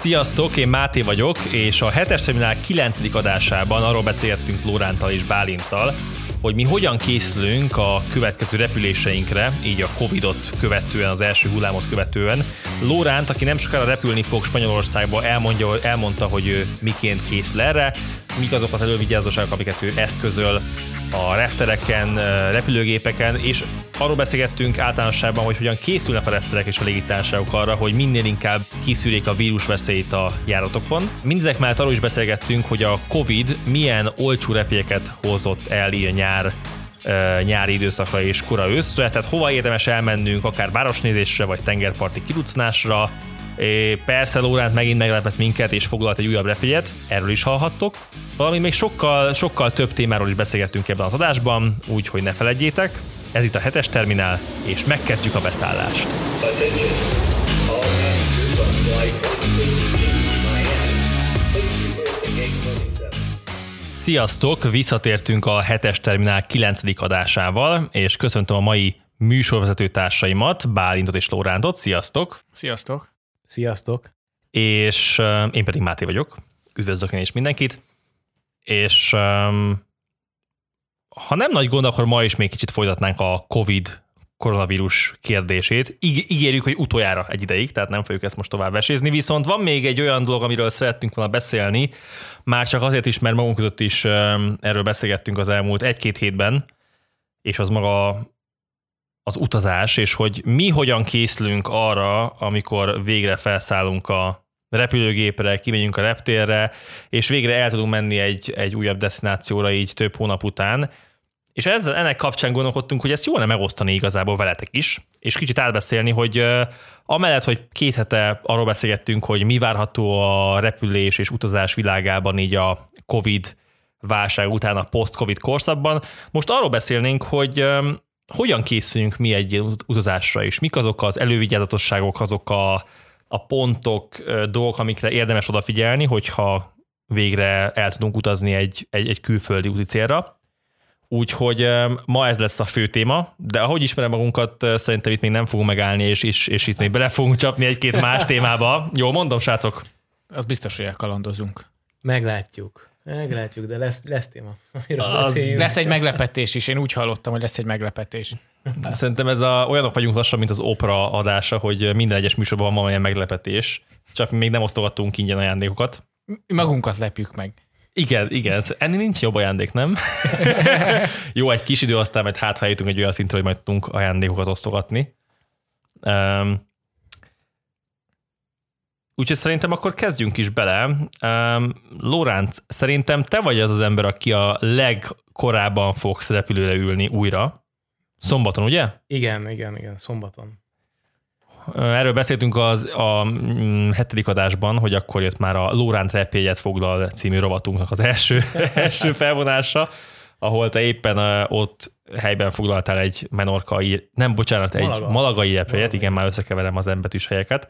Sziasztok, én Máté vagyok, és a 7-es terminál 9. adásában arról beszélgettünk Lórántal és Bálinttal, hogy mi hogyan készülünk a következő repüléseinkre, így a Covid-ot követően, az első hullámot követően. Lóránt, aki nem sokára repülni fog Spanyolországba, elmondja, elmondta, hogy ő miként készül erre, mik azok az elővigyázóságok, amiket ő eszközöl a reptereken, repülőgépeken, és arról beszélgettünk általánosságban, hogy hogyan készülnek a repterek és a légitársaságok arra, hogy minél inkább kiszűrjék a vírus veszélyt a járatokon. Mindezek mellett arról is beszélgettünk, hogy a Covid milyen olcsó repjegyeket hozott el ilyen nyár nyári időszakra és kora őszre, tehát hova érdemes elmennünk, akár városnézésre vagy tengerparti kirucnásra, Persze Lóránt megint meglepett minket, és foglalt egy újabb repjegyet, erről is hallhattok. Valami még sokkal, sokkal több témáról is beszélgettünk ebben az adásban, úgyhogy ne felejtjétek. Ez itt a hetes terminál, és megkezdjük a beszállást. Sziasztok! Visszatértünk a hetes terminál 9. adásával, és köszöntöm a mai műsorvezető társaimat, Bálintot és Lórántot. Sziasztok! Sziasztok! Sziasztok! És uh, én pedig Máté vagyok. Üdvözlök én is mindenkit. És um, ha nem nagy gond, akkor ma is még kicsit folytatnánk a COVID koronavírus kérdését. Ig- ígérjük, hogy utoljára egy ideig, tehát nem fogjuk ezt most tovább vesézni, viszont van még egy olyan dolog, amiről szerettünk volna beszélni, már csak azért is, mert magunk között is erről beszélgettünk az elmúlt egy-két hétben, és az maga az utazás, és hogy mi hogyan készülünk arra, amikor végre felszállunk a repülőgépre, kimegyünk a reptérre, és végre el tudunk menni egy, egy újabb destinációra így több hónap után. És ezzel, ennek kapcsán gondolkodtunk, hogy ezt jól nem megosztani igazából veletek is, és kicsit átbeszélni, hogy amellett, hogy két hete arról beszélgettünk, hogy mi várható a repülés és utazás világában így a COVID válság után a post-COVID korszakban, most arról beszélnénk, hogy hogyan készüljünk mi egy utazásra, és mik azok az elővigyázatosságok, azok a, a pontok, dolgok, amikre érdemes odafigyelni, hogyha végre el tudunk utazni egy, egy, egy külföldi úti célra. Úgyhogy ma ez lesz a fő téma, de ahogy ismerem magunkat, szerintem itt még nem fogunk megállni, és, és, és itt még bele fogunk csapni egy-két más témába. Jó, mondom, srácok? Az biztos, hogy elkalandozunk. Meglátjuk. Meglátjuk, de lesz, lesz téma. Az, lesz egy meglepetés is, én úgy hallottam, hogy lesz egy meglepetés. Szerintem ez a, olyanok vagyunk lassan, mint az opera adása, hogy minden egyes műsorban van valamilyen meglepetés, csak még nem osztogattunk ingyen ajándékokat. Magunkat lepjük meg. Igen, igen. Ennél nincs jobb ajándék, nem? Jó, egy kis idő, aztán majd hát, ha egy olyan szintre, hogy majd tudunk ajándékokat osztogatni. Um, Úgyhogy szerintem akkor kezdjünk is bele. Um, Lóránc, szerintem te vagy az az ember, aki a legkorábban fogsz repülőre ülni újra. Szombaton, ugye? Igen, igen, igen, szombaton. Erről beszéltünk az, a mm, hetedik adásban, hogy akkor jött már a Lóránt repélyet foglal című rovatunknak az első, első felvonása, ahol te éppen ott helyben foglaltál egy menorkai, nem bocsánat, egy Malaga. malagai repélyet, igen, már összekeverem az embetűs helyeket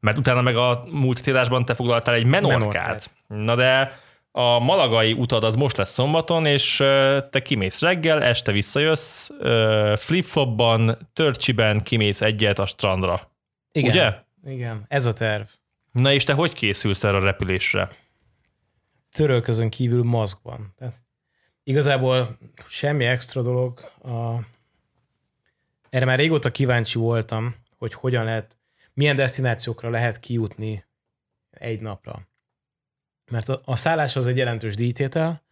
mert utána meg a múlt tétásban te foglaltál egy menorkát. menorkát. Na de a malagai utad az most lesz szombaton, és te kimész reggel, este visszajössz, flipflopban, törcsiben kimész egyet a strandra. Igen, Ugye? Igen, ez a terv. Na és te hogy készülsz erre a repülésre? Törölközön kívül maszkban. Tehát igazából semmi extra dolog. A... Erre már régóta kíváncsi voltam, hogy hogyan lehet milyen destinációkra lehet kijutni egy napra. Mert a, a szállás az egy jelentős díjtétel,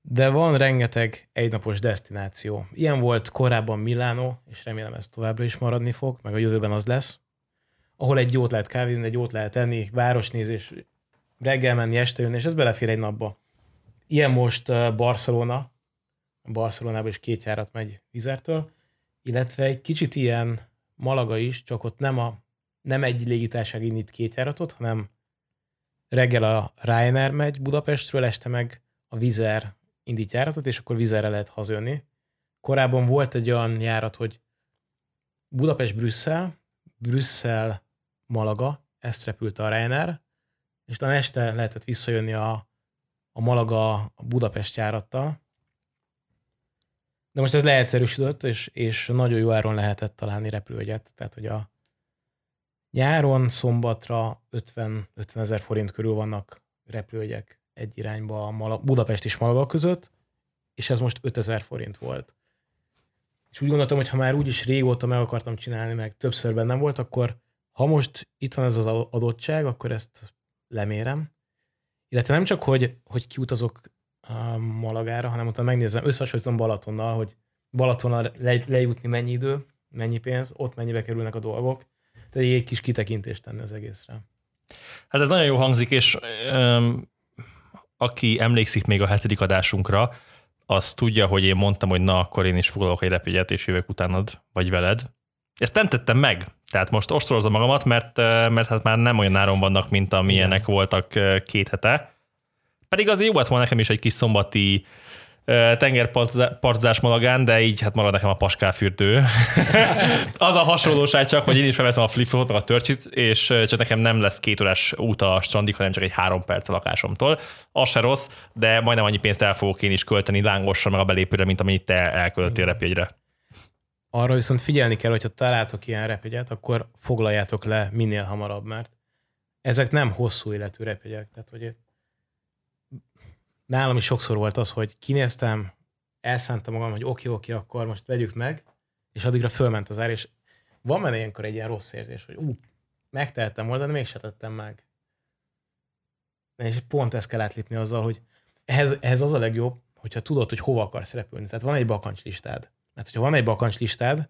de van rengeteg egynapos destináció. Ilyen volt korábban Milánó, és remélem ez továbbra is maradni fog, meg a jövőben az lesz, ahol egy jót lehet kávézni, egy jót lehet enni, városnézés, reggel menni, este jönni, és ez belefér egy napba. Ilyen most Barcelona, Barcelonában is két járat megy Vizertől, illetve egy kicsit ilyen Malaga is, csak ott nem, a, nem egy légitárság indít két járatot, hanem reggel a Ryanair megy Budapestről, este meg a Vizer indít járatot, és akkor Vizerre lehet hazajönni. Korábban volt egy olyan járat, hogy Budapest-Brüsszel, Brüsszel-Malaga, ezt repült a Ryanair, és talán este lehetett visszajönni a, a Malaga Budapest járattal, de most ez leegyszerűsödött, és, és nagyon jó áron lehetett találni repülőgyet, tehát hogy a Nyáron, szombatra 50, 50 ezer forint körül vannak repülőjegyek egy irányba a Mala- Budapest és Malaga között, és ez most 5000 forint volt. És úgy gondoltam, hogy ha már úgyis régóta meg akartam csinálni, meg többször bennem volt, akkor ha most itt van ez az adottság, akkor ezt lemérem. Illetve nem csak, hogy, hogy kiutazok a Malagára, hanem utána megnézem, összehasonlítom Balatonnal, hogy Balatonnal le, lejutni mennyi idő, mennyi pénz, ott mennyibe kerülnek a dolgok. Tehát egy kis kitekintést tenni az egészre. Hát ez nagyon jó hangzik, és öm, aki emlékszik még a hetedik adásunkra, az tudja, hogy én mondtam, hogy na, akkor én is foglalok egy repügyet, és jövök utánad, vagy veled. Ezt nem tettem meg. Tehát most ostorozom magamat, mert, mert hát már nem olyan áron vannak, mint amilyenek Igen. voltak két hete. Pedig az jó volt volna nekem is egy kis szombati tengerpartzás malagán, de így hát marad nekem a paskáfürdő. az a hasonlóság csak, hogy én is felveszem a flipflopot, meg a törcsit, és csak nekem nem lesz két órás út a strandig, hanem csak egy három perc a lakásomtól. Az se rossz, de majdnem annyi pénzt el fogok én is költeni lángosra, meg a belépőre, mint amennyit te elköltöttél repjegyre. Arra viszont figyelni kell, hogyha találtok ilyen repjegyet, akkor foglaljátok le minél hamarabb, mert ezek nem hosszú életű repjegyek. Tehát, hogy nálam is sokszor volt az, hogy kinéztem, elszántam magam, hogy oké, oké, akkor most vegyük meg, és addigra fölment az ár, és van benne ilyenkor egy ilyen rossz érzés, hogy ú, megtehettem volna, de mégse tettem meg. És pont ezt kell átlépni azzal, hogy ehhez, ehhez az a legjobb, hogyha tudod, hogy hova akarsz repülni. Tehát van egy bakancslistád. Mert hogyha van egy bakancslistád,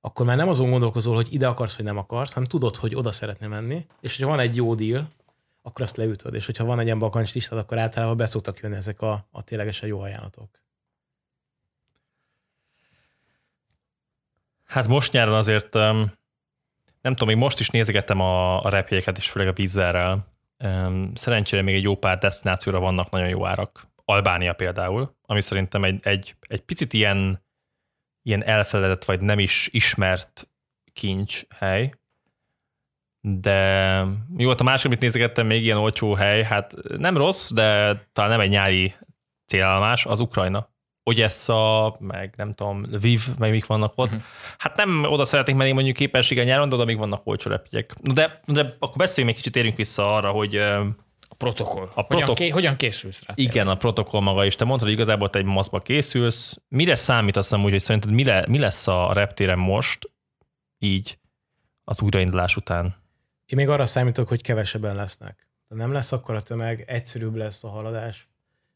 akkor már nem azon gondolkozol, hogy ide akarsz, vagy nem akarsz, hanem tudod, hogy oda szeretnél menni, és hogyha van egy jó deal, akkor azt leütöd. És hogyha van egy ilyen bakancs listát, akkor általában beszoktak jönni ezek a, a ténylegesen jó ajánlatok. Hát most nyáron azért nem tudom, még most is nézegettem a, a repjegyeket, és főleg a vízzelrel. Szerencsére még egy jó pár destinációra vannak nagyon jó árak. Albánia például, ami szerintem egy, egy, egy picit ilyen, ilyen elfeledett, vagy nem is ismert kincs hely, de jó, hát a másik, amit nézegettem, még ilyen olcsó hely, hát nem rossz, de talán nem egy nyári célállomás, az Ukrajna. Ogyessa, meg nem tudom, Lviv, meg mik vannak ott. Uh-huh. Hát nem oda szeretnék menni mondjuk képessége nyáron, de oda még vannak olcsó repjegyek. De, de akkor beszéljünk még kicsit, érünk vissza arra, hogy a protokoll. A protok- hogyan, ké- hogyan készülsz rá? Igen, a protokoll maga is. Te mondtad, hogy igazából te egy maszkba készülsz. Mire számít azt úgy, hogy szerinted mi, le, mi lesz a reptéren most, így az újraindulás után? Én még arra számítok, hogy kevesebben lesznek. De nem lesz akkor a tömeg, egyszerűbb lesz a haladás,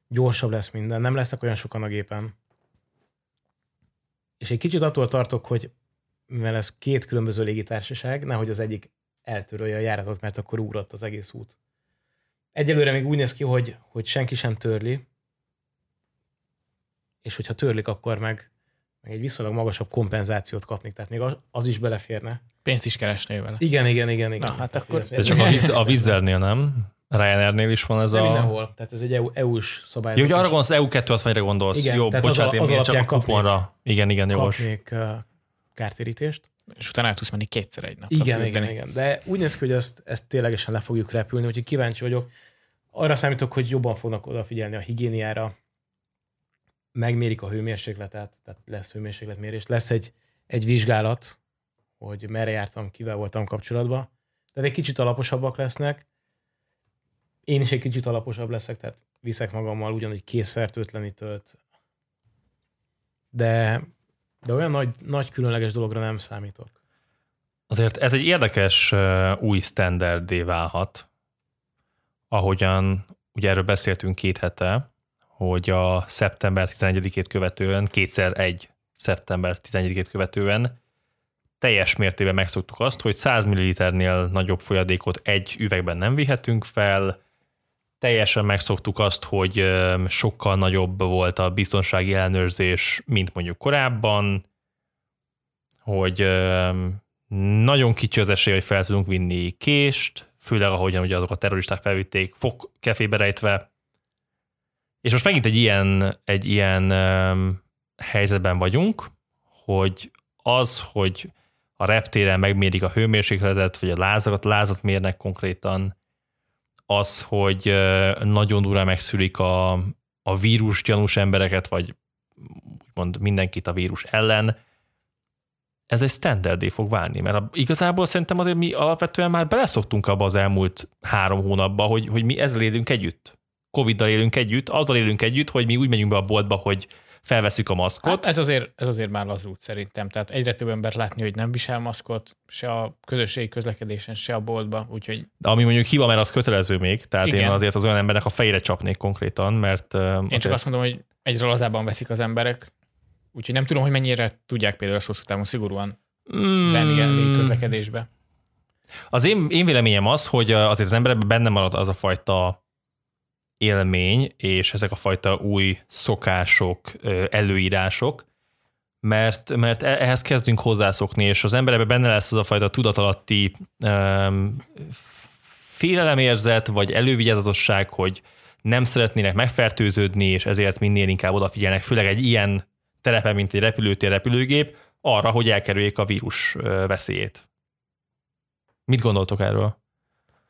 gyorsabb lesz minden, nem lesznek olyan sokan a gépen. És egy kicsit attól tartok, hogy mivel ez két különböző légitársaság, nehogy az egyik eltörölje a járatot, mert akkor ugrott az egész út. Egyelőre még úgy néz ki, hogy, hogy senki sem törli, és hogyha törlik, akkor meg egy viszonylag magasabb kompenzációt kapni, tehát még az is beleférne. Pénzt is keresnél vele. Igen, igen, igen. igen. Na, hát akkor... De csak a, víz, a vízernél nem? Ryanairnél is van ez De a... mindenhol, tehát ez egy EU, EU-s szabály. Jó, hogy arra gondolsz, EU 260-ra gondolsz. Igen, Jó, bocsánat, az, én csak a kuponra. Kapnék, igen, igen, jogos. Kapnék uh, kártérítést. És utána el tudsz menni kétszer egy nap. Igen, igen, igen. De úgy néz ki, hogy ezt, ezt ténylegesen le fogjuk repülni, úgyhogy kíváncsi vagyok. Arra számítok, hogy jobban fognak odafigyelni a higiéniára, megmérik a hőmérsékletet, tehát lesz hőmérsékletmérés, lesz egy, egy vizsgálat, hogy merre jártam, kivel voltam kapcsolatban. Tehát egy kicsit alaposabbak lesznek. Én is egy kicsit alaposabb leszek, tehát viszek magammal ugyanúgy készfertőtlenítőt. De, de olyan nagy, nagy különleges dologra nem számítok. Azért ez egy érdekes új standardé válhat, ahogyan ugye erről beszéltünk két hete, hogy a szeptember 11-ét követően, kétszer egy szeptember 11-ét követően teljes mértében megszoktuk azt, hogy 100 ml-nél nagyobb folyadékot egy üvegben nem vihetünk fel, teljesen megszoktuk azt, hogy sokkal nagyobb volt a biztonsági ellenőrzés, mint mondjuk korábban, hogy nagyon kicsi az esély, hogy fel tudunk vinni kést, főleg ahogyan ugye azok a terroristák felvitték fog kefébe rejtve, és most megint egy ilyen, egy ilyen um, helyzetben vagyunk, hogy az, hogy a reptéren megmérik a hőmérsékletet, vagy a lázakat, lázat mérnek konkrétan, az, hogy nagyon durva megszűrik a, a vírus gyanús embereket, vagy úgymond mindenkit a vírus ellen, ez egy standardé fog válni, mert a, igazából szerintem azért mi alapvetően már beleszoktunk abba az elmúlt három hónapba, hogy, hogy mi ezzel élünk együtt. Covid-dal élünk együtt, azzal élünk együtt, hogy mi úgy megyünk be a boltba, hogy felveszük a maszkot. Hát ez, azért, ez azért már lazult szerintem. Tehát egyre több ember látni, hogy nem visel maszkot, se a közösségi közlekedésen, se a boltba, úgyhogy... De ami mondjuk hiba, mert az kötelező még, tehát Igen. én azért az olyan embernek a fejére csapnék konkrétan, mert... Én azért... csak azt mondom, hogy egyre lazábban veszik az emberek, úgyhogy nem tudom, hogy mennyire tudják például ezt hosszú távon szigorúan mm. venni a közlekedésbe. Az én, én véleményem az, hogy azért az emberekben benne marad az a fajta élmény, és ezek a fajta új szokások, előírások, mert, mert e, ehhez kezdünk hozzászokni, és az emberekben benne lesz az a fajta tudatalatti um, félelemérzet, vagy elővigyázatosság, hogy nem szeretnének megfertőződni, és ezért minél inkább odafigyelnek, főleg egy ilyen telepen, mint egy repülőtér, repülőgép, arra, hogy elkerüljék a vírus veszélyét. Mit gondoltok erről?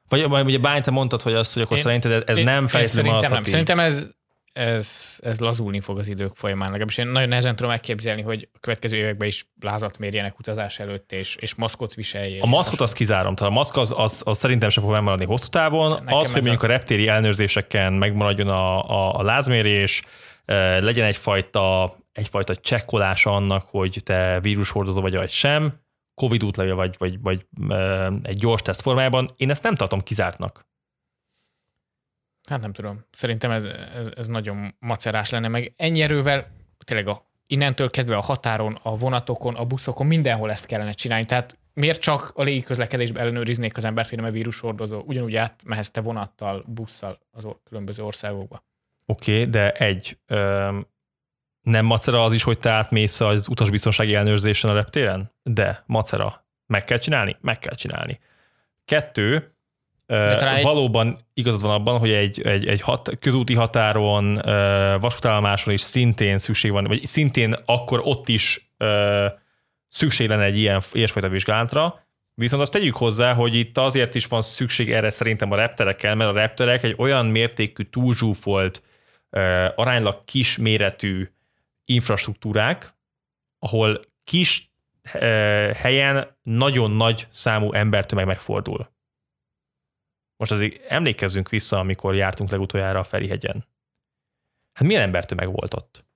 Vagy, vagy ugye Bány, te mondtad, hogy azt, hogy akkor én, szerinted ez én, nem fejlesztő Szerintem nem. Szerintem ez, ez, ez lazulni fog az idők folyamán. Legalábbis én nagyon nehezen tudom megképzelni, hogy a következő években is lázat mérjenek utazás előtt, és, és maszkot viseljék. A maszkot azt kizárom, tehát a maszk az, az, az szerintem sem fog megmaradni hosszú távon. Nekem az, hogy mondjuk a... a reptéri ellenőrzéseken megmaradjon a, a, a lázmérés, legyen egyfajta, egyfajta csekkolása annak, hogy te vírushordozó vagy, vagy sem, Covid útlevél vagy, vagy, vagy egy gyors teszt formájában, én ezt nem tartom kizártnak. Hát nem tudom. Szerintem ez, ez, ez nagyon macerás lenne, meg ennyi erővel tényleg a, innentől kezdve a határon, a vonatokon, a buszokon, mindenhol ezt kellene csinálni. Tehát miért csak a légiközlekedésben ellenőriznék az embert, hogy nem a vírushordozó, ugyanúgy átmehetsz te vonattal, busszal az or- különböző országokba. Oké, okay, de egy, nem macera az is, hogy te átmész az utasbiztonsági ellenőrzésen a reptéren? De macera. Meg kell csinálni? Meg kell csinálni. Kettő, egy... valóban igazad van abban, hogy egy, egy, egy hat, közúti határon, vasútállomáson is szintén szükség van, vagy szintén akkor ott is szükség lenne egy ilyen ilyesfajta vizsgálatra, Viszont azt tegyük hozzá, hogy itt azért is van szükség erre szerintem a repterekkel, mert a repterek egy olyan mértékű túlzsúfolt, aránylag kis méretű infrastruktúrák, ahol kis eh, helyen nagyon nagy számú embertömeg megfordul. Most azért emlékezzünk vissza, amikor jártunk legutoljára a Ferihegyen. Hát milyen embertömeg volt ott?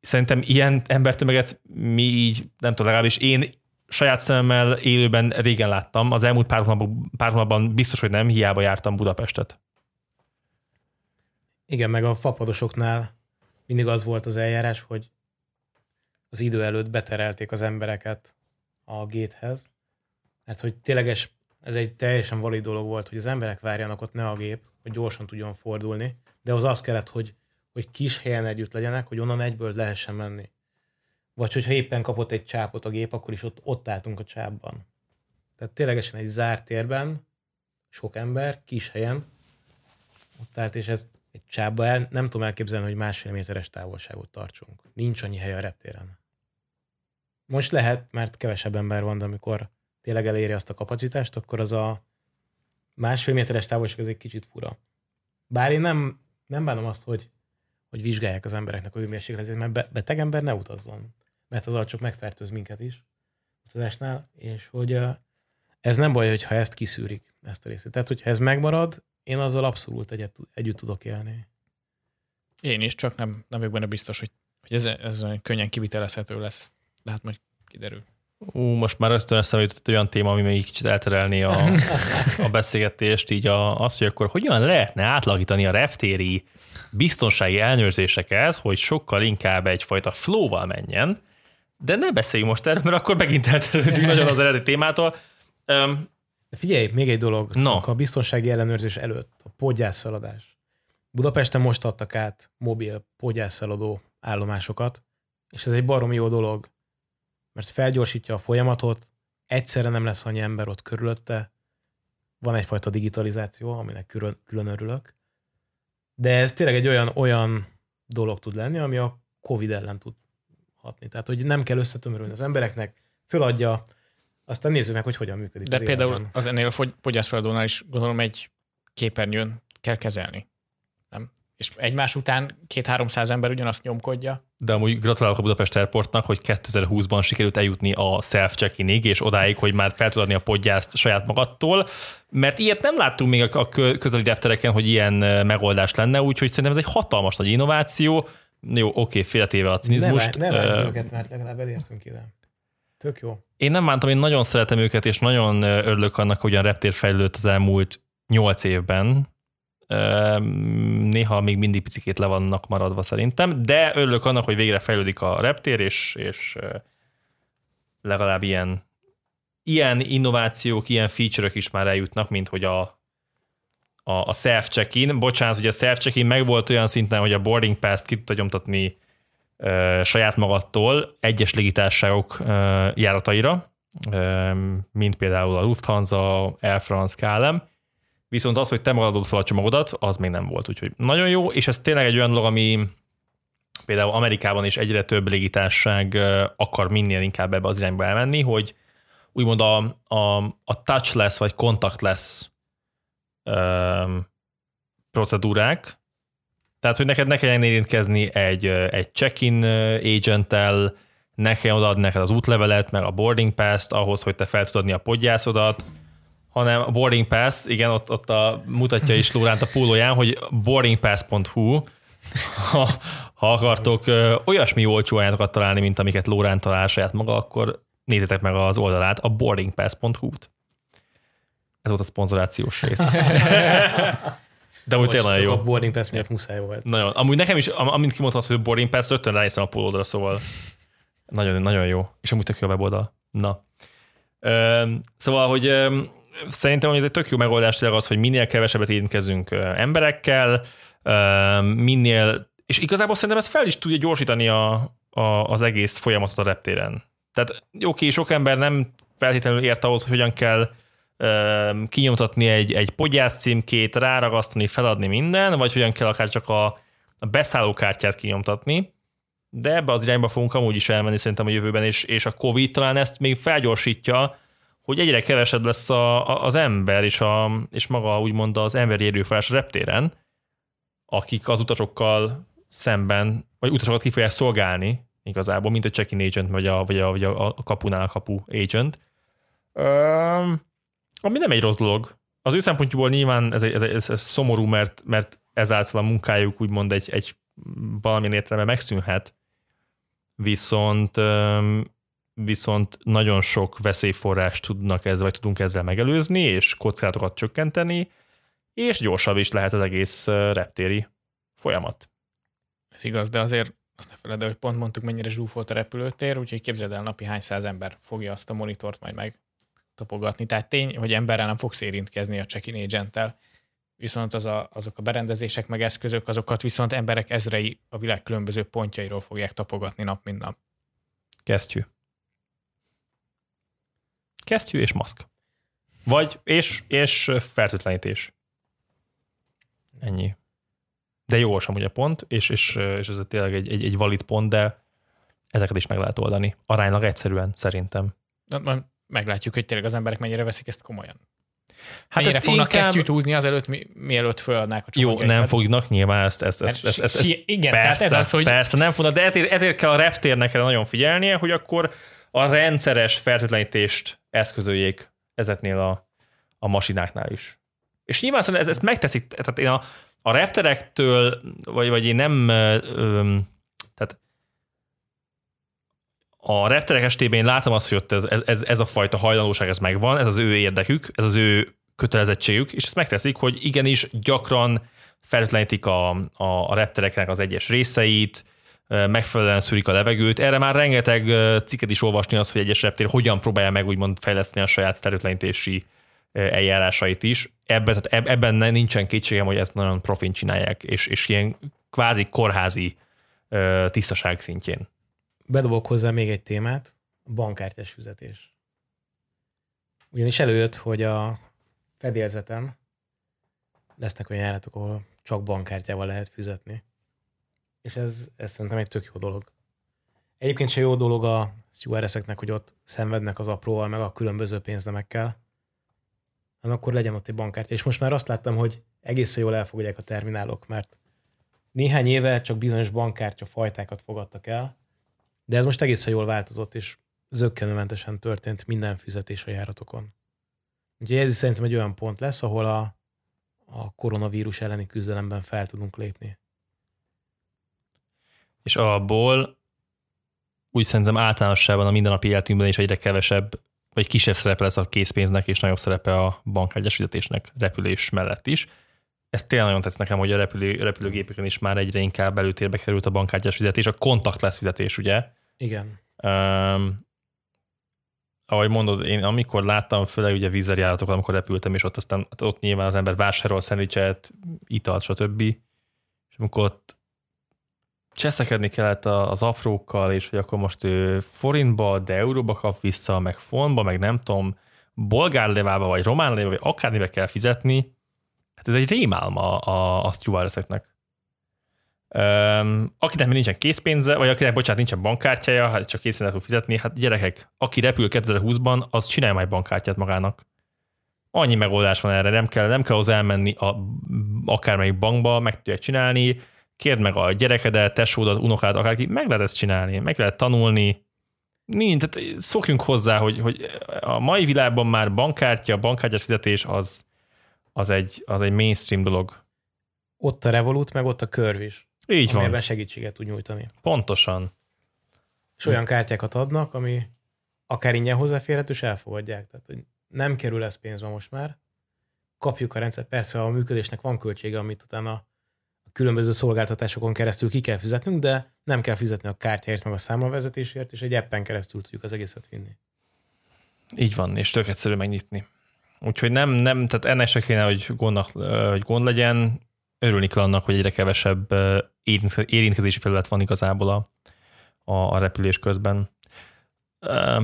Szerintem ilyen embertömeget mi így, nem tudom, legalábbis én saját szememmel élőben régen láttam. Az elmúlt pár hónapban, pár hónapban biztos, hogy nem, hiába jártam Budapestet. Igen, meg a fapadosoknál mindig az volt az eljárás, hogy az idő előtt beterelték az embereket a géthez, mert hogy tényleges, ez egy teljesen valid dolog volt, hogy az emberek várjanak ott ne a gép, hogy gyorsan tudjon fordulni, de az az kellett, hogy, hogy kis helyen együtt legyenek, hogy onnan egyből lehessen menni. Vagy hogyha éppen kapott egy csápot a gép, akkor is ott, ott álltunk a csápban. Tehát ténylegesen egy zárt térben, sok ember, kis helyen, ott állt, és ezt egy csába el, nem tudom elképzelni, hogy másfél méteres távolságot tartsunk. Nincs annyi hely a reptéren. Most lehet, mert kevesebb ember van, de amikor tényleg eléri azt a kapacitást, akkor az a másfél méteres távolság az egy kicsit fura. Bár én nem, nem bánom azt, hogy, hogy vizsgálják az embereknek a hőmérsékletét, mert beteg ember ne utazzon, mert az csak megfertőz minket is utazásnál, és hogy ez nem baj, hogyha ezt kiszűrik, ezt a részét. Tehát, hogyha ez megmarad, én azzal abszolút egyet, együtt tudok élni. Én is, csak nem, nem vagyok benne biztos, hogy, hogy ez, ez könnyen kivitelezhető lesz. De hát majd kiderül. Ú, most már ösztön eszembe jutott olyan téma, ami még kicsit elterelni a, a beszélgetést, így a, azt, hogy akkor hogyan lehetne átlagítani a reptéri biztonsági elnőrzéseket, hogy sokkal inkább egyfajta flow-val menjen, de ne beszéljünk most erről, mert akkor megint elterelődünk nagyon az eredeti témától. Figyelj, még egy dolog. No. A biztonsági ellenőrzés előtt, a podgyászfeladás. Budapesten most adtak át mobil podgyászfeladó állomásokat, és ez egy baromi jó dolog, mert felgyorsítja a folyamatot, egyszerre nem lesz annyi ember ott körülötte, van egyfajta digitalizáció, aminek külön, külön örülök, de ez tényleg egy olyan, olyan dolog tud lenni, ami a Covid ellen tud hatni. Tehát, hogy nem kell összetömörülni az embereknek, föladja aztán nézzük meg, hogy hogyan működik. De az például életben. az ennél a fogyászfeladónál is gondolom egy képernyőn kell kezelni. Nem? és egymás után két-háromszáz ember ugyanazt nyomkodja. De amúgy gratulálok a Budapest Airportnak, hogy 2020-ban sikerült eljutni a self check és odáig, hogy már fel tudod adni a podgyászt saját magadtól, mert ilyet nem láttunk még a közeli reptereken, hogy ilyen megoldás lenne, úgyhogy szerintem ez egy hatalmas nagy innováció. Jó, oké, félretéve a cinizmust. Ne, ne uh, őket, mert legalább elértünk ide. Tök jó. Én nem bántam, én nagyon szeretem őket, és nagyon örülök annak, hogy a reptér fejlődött az elmúlt nyolc évben, néha még mindig picikét le vannak maradva szerintem, de örülök annak, hogy végre fejlődik a reptér, és, és legalább ilyen, ilyen innovációk, ilyen feature-ök is már eljutnak, mint hogy a, a, a self check-in. Bocsánat, hogy a self check-in meg volt olyan szinten, hogy a boarding pass-t ki tudta nyomtatni saját magadtól egyes légitársaságok járataira, mint például a Lufthansa, Air France, KLM, Viszont az, hogy te magadod fel a csomagodat, az még nem volt. Úgyhogy nagyon jó, és ez tényleg egy olyan dolog, ami például Amerikában is egyre több légitárság akar minél inkább ebbe az irányba elmenni, hogy úgymond a, a, a touchless vagy contactless procedúrák, tehát, hogy neked ne kelljen érintkezni egy, egy check-in agenttel, ne kell odaadni neked az útlevelet, meg a boarding pass-t ahhoz, hogy te fel tudod adni a podgyászodat, hanem a boarding pass, igen, ott, ott a, mutatja is Lóránt a pólóján, hogy boardingpass.hu, ha, ha akartok ö, olyasmi olcsó ajánlatokat találni, mint amiket Lórán talál saját maga, akkor nézzétek meg az oldalát, a boardingpass.hu-t. Ez volt a szponzorációs rész. De úgy tényleg jó. A boarding pass miatt muszáj volt. Nagyon. Amúgy nekem is, amint kimondtam azt, hogy boarding pass, rögtön ránéztem a pólódra, szóval nagyon, nagyon jó. És amúgy tök jó a weboldal. Na. Üm, szóval, hogy üm, szerintem hogy ez egy tök jó megoldás az, hogy minél kevesebbet érintkezünk emberekkel, minél, és igazából szerintem ez fel is tudja gyorsítani a, a, az egész folyamatot a reptéren. Tehát oké, sok ember nem feltétlenül ért ahhoz, hogy hogyan kell kinyomtatni egy, egy podgyász címkét, ráragasztani, feladni minden, vagy hogyan kell akár csak a, a beszállókártyát kinyomtatni, de ebbe az irányba fogunk amúgy is elmenni szerintem a jövőben, és, és a Covid talán ezt még felgyorsítja, hogy egyre kevesebb lesz a, a, az ember és, a, és maga úgymond az emberi erőforrás reptéren, akik az utasokkal szemben, vagy utasokat ki fogják szolgálni igazából, mint a check-in agent, vagy a, vagy a, vagy a kapunál kapu agent. Um, ami nem egy rossz dolog. Az ő szempontjúból nyilván ez, ez, ez, ez szomorú, mert, mert ezáltal a munkájuk úgymond egy, egy valamilyen értelemben megszűnhet. Viszont viszont nagyon sok veszélyforrást tudnak ezzel, vagy tudunk ezzel megelőzni, és kockázatokat csökkenteni, és gyorsabb is lehet az egész reptéri folyamat. Ez igaz, de azért azt ne feled, hogy pont mondtuk, mennyire zsúfolt a repülőtér, úgyhogy képzeld el, napi hány száz ember fogja azt a monitort majd meg topogatni. Tehát tény, hogy emberrel nem fogsz érintkezni a check-in agenttel, viszont az a, azok a berendezések meg eszközök, azokat viszont emberek ezrei a világ különböző pontjairól fogják tapogatni nap, mint nap. Kesztyű. Kesztyű és maszk. Vagy, és, és fertőtlenítés. Ennyi. De jó sem ugye pont, és, és, és ez tényleg egy, egy, egy valid pont, de ezeket is meg lehet oldani. Aránylag egyszerűen, szerintem. Meglátjuk, hogy tényleg az emberek mennyire veszik ezt komolyan. Hát Mennyire fognak inkább... kesztyűt húzni azelőtt, mi, mielőtt föladnák a Jó, nem fognak nyilván ezt, ezt, ezt, ezt, ezt, ezt igen, persze, ez az, hogy... persze, nem fognak, de ezért, ezért kell a reptérnek nagyon figyelnie, hogy akkor a rendszeres fertőtlenítést eszközöljék ezeknél a, a masináknál is. És nyilván ez, ezt megteszik, tehát én a, a repterektől, vagy, vagy én nem, ö, tehát a repterek estében látom azt, hogy ott ez, ez, ez a fajta hajlandóság, ez megvan, ez az ő érdekük, ez az ő kötelezettségük, és ezt megteszik, hogy igenis gyakran fertőtlenítik a, a, a reptereknek az egyes részeit, megfelelően szűrik a levegőt. Erre már rengeteg cikket is olvasni az, hogy egyes reptér hogyan próbálja meg úgymond fejleszteni a saját fertőtlenítési eljárásait is. Ebben, tehát ebben nincsen kétségem, hogy ezt nagyon profin csinálják, és, és ilyen kvázi kórházi tisztaság szintjén. Bedobok hozzá még egy témát, a bankkártyás fizetés. Ugyanis előjött, hogy a fedélzetem lesznek olyan járatok, ahol csak bankkártyával lehet fizetni. És ez, ez szerintem egy tök jó dolog. Egyébként se jó dolog a stewardesseknek, hogy ott szenvednek az apróval, meg a különböző pénznemekkel, hanem akkor legyen ott egy bankkártya. És most már azt láttam, hogy egészen jól elfogadják a terminálok, mert néhány éve csak bizonyos bankkártya fajtákat fogadtak el, de ez most egészen jól változott, és zöggenőmentesen történt minden fizetés a járatokon. Úgyhogy ez is szerintem egy olyan pont lesz, ahol a, a koronavírus elleni küzdelemben fel tudunk lépni. És abból úgy szerintem általánosságban a mindennapi életünkben is egyre kevesebb, vagy kisebb szerepe lesz a készpénznek, és nagyobb szerepe a bankkártyás fizetésnek repülés mellett is. Ez tényleg nagyon tetsz nekem, hogy a repülő, repülőgépeken is már egyre inkább előtérbe került a bankkártyás fizetés, a kontaktless fizetés, ugye? Igen. Um, ahogy mondod, én amikor láttam, főleg ugye vízerjáratokat, amikor repültem, és ott aztán ott nyilván az ember vásárol szendvicset, italt, stb. És amikor ott cseszekedni kellett az aprókkal, és hogy akkor most ő forintba, de euróba kap vissza, meg fontba, meg nem tudom, bolgár levába, vagy román levába, vagy akármibe kell fizetni, hát ez egy rémálma a, a stewardesseknek. Um, akinek még nincsen készpénze, vagy akinek, bocsánat, nincsen bankkártyája, hát csak készpénzzel tud fizetni, hát gyerekek, aki repül 2020-ban, az csinálja majd bankkártyát magának. Annyi megoldás van erre, nem kell, nem kell hozzá elmenni a, akármelyik bankba, meg tudják csinálni, kérd meg a gyerekedet, tesódat, unokát, akárki, meg lehet ezt csinálni, meg lehet tanulni. Mind, tehát szokjunk hozzá, hogy, hogy a mai világban már bankkártya, bankkártyás fizetés az, az, egy, az egy mainstream dolog. Ott a Revolut, meg ott a Curve is. Így van. Segítséget tud nyújtani. Pontosan. És olyan kártyákat adnak, ami akár ingyen hozzáférhető, és elfogadják. Tehát hogy nem kerül ez pénzbe most már. Kapjuk a rendszert. Persze a működésnek van költsége, amit utána különböző szolgáltatásokon keresztül ki kell fizetnünk, de nem kell fizetni a kártyáért, meg a számlavezetésért, és egy appen keresztül tudjuk az egészet vinni. Így van, és tök egyszerű megnyitni. Úgyhogy nem, nem, tehát ennek se kéne, hogy, gondnak, hogy gond legyen. Örülni kell annak, hogy egyre kevesebb érintkezési felület van igazából a, a, a repülés közben.